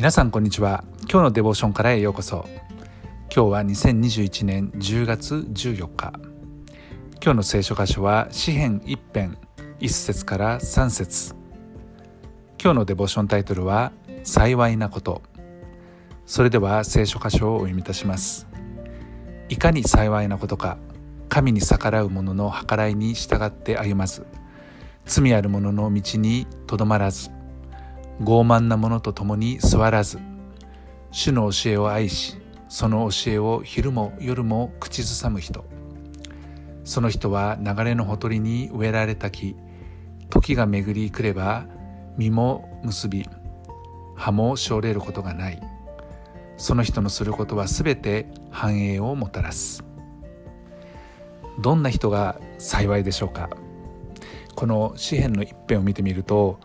皆さんこんにちは。今日のデボーションからへようこそ。今日は2021年10月14日。今日の聖書箇所は詩編一編一節から三節。今日のデボーションタイトルは幸いなこと。それでは聖書箇所をお読みいたします。いかに幸いなことか神に逆らう者の計らいに従って歩まず罪ある者の道にとどまらず傲慢な者と共に座らず主の教えを愛しその教えを昼も夜も口ずさむ人。その人は流れのほとりに植えられた木時が巡り来れば実も結び葉もしょれることがない。その人のすることはすべて繁栄をもたらす。どんな人が幸いでしょうか？この詩篇の一編を見てみると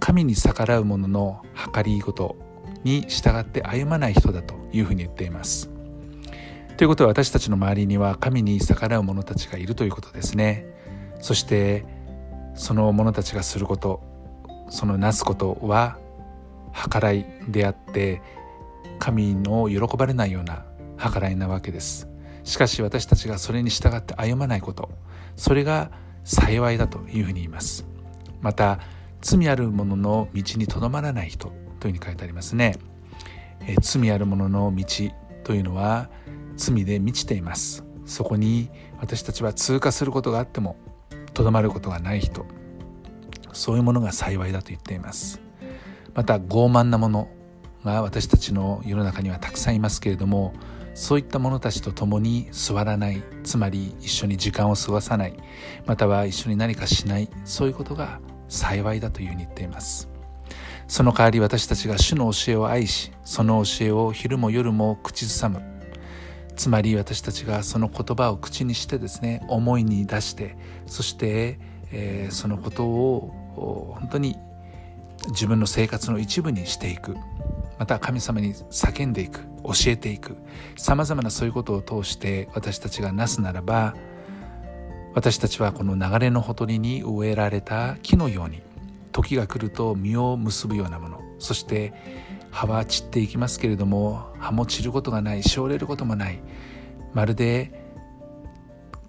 神に逆らう者の計りごとに従って歩まない人だというふうに言っています。ということは私たちの周りには神に逆らう者たちがいるということですね。そしてその者たちがすることそのなすことは計らいであって神の喜ばれないような計らいなわけです。しかし私たちがそれに従って歩まないことそれが幸いだというふうに言います。また罪ある者の道にとどまらない人というふうに書いてありますね、え罪ある者の道というのは罪で満ちています。そこに私たちは通過することがあってもとどまることがない人。そういうものが幸いだと言っています。また傲慢なものが私たちの世の中にはたくさんいますけれどもそういった者たちと共に座らないつまり一緒に時間を過ごさないまたは一緒に何かしないそういうことが幸いだというふうに言っています。その代わり私たちが主の教えを愛しその教えを昼も夜も口ずさむ。つまり私たちがその言葉を口にしてですね思いに出してそして、えー、そのことを本当に自分の生活の一部にしていく。また神様に叫んでいく教えていく。さまざまなそういうことを通して私たちがなすならば私たちはこの流れのほとりに植えられた木のように時が来ると実を結ぶようなもの。そして葉は散っていきますけれども葉も散ることがないしおれることもない。まるで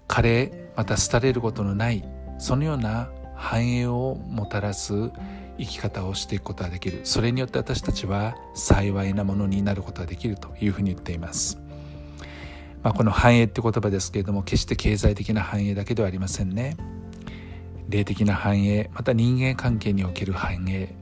枯れまた廃れることのないそのような繁栄をもたらす生き方をしていくことができる。それによって私たちは幸いなものになることができるというふうに言っています。まあ、この繁栄って言葉ですけれども決して経済的な繁栄だけではありませんね。霊的な繁栄また人間関係における繁栄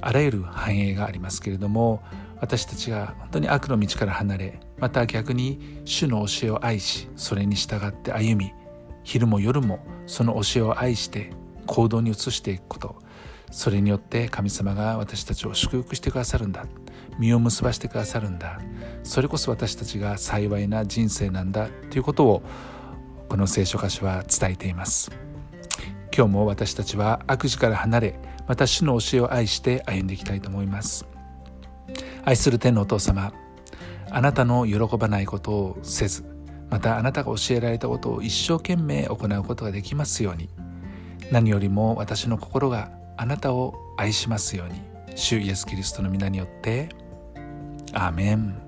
あらゆる繁栄がありますけれども私たちが本当に悪の道から離れまた逆に主の教えを愛しそれに従って歩み昼も夜もその教えを愛して行動に移していくことそれによって神様が私たちを祝福してくださるんだ。実を結ばしてくださるんだ。それこそ私たちが幸いな人生なんだということをこの聖書箇所は伝えています。今日も私たちは悪事から離れまた主の教えを愛して歩んでいきたいと思います。愛する天のお父様あなたの喜ばないことをせずまたあなたが教えられたことを一生懸命行うことができますように。何よりも私の心があなたを愛しますように。主イエス・キリストの皆によってアーメン。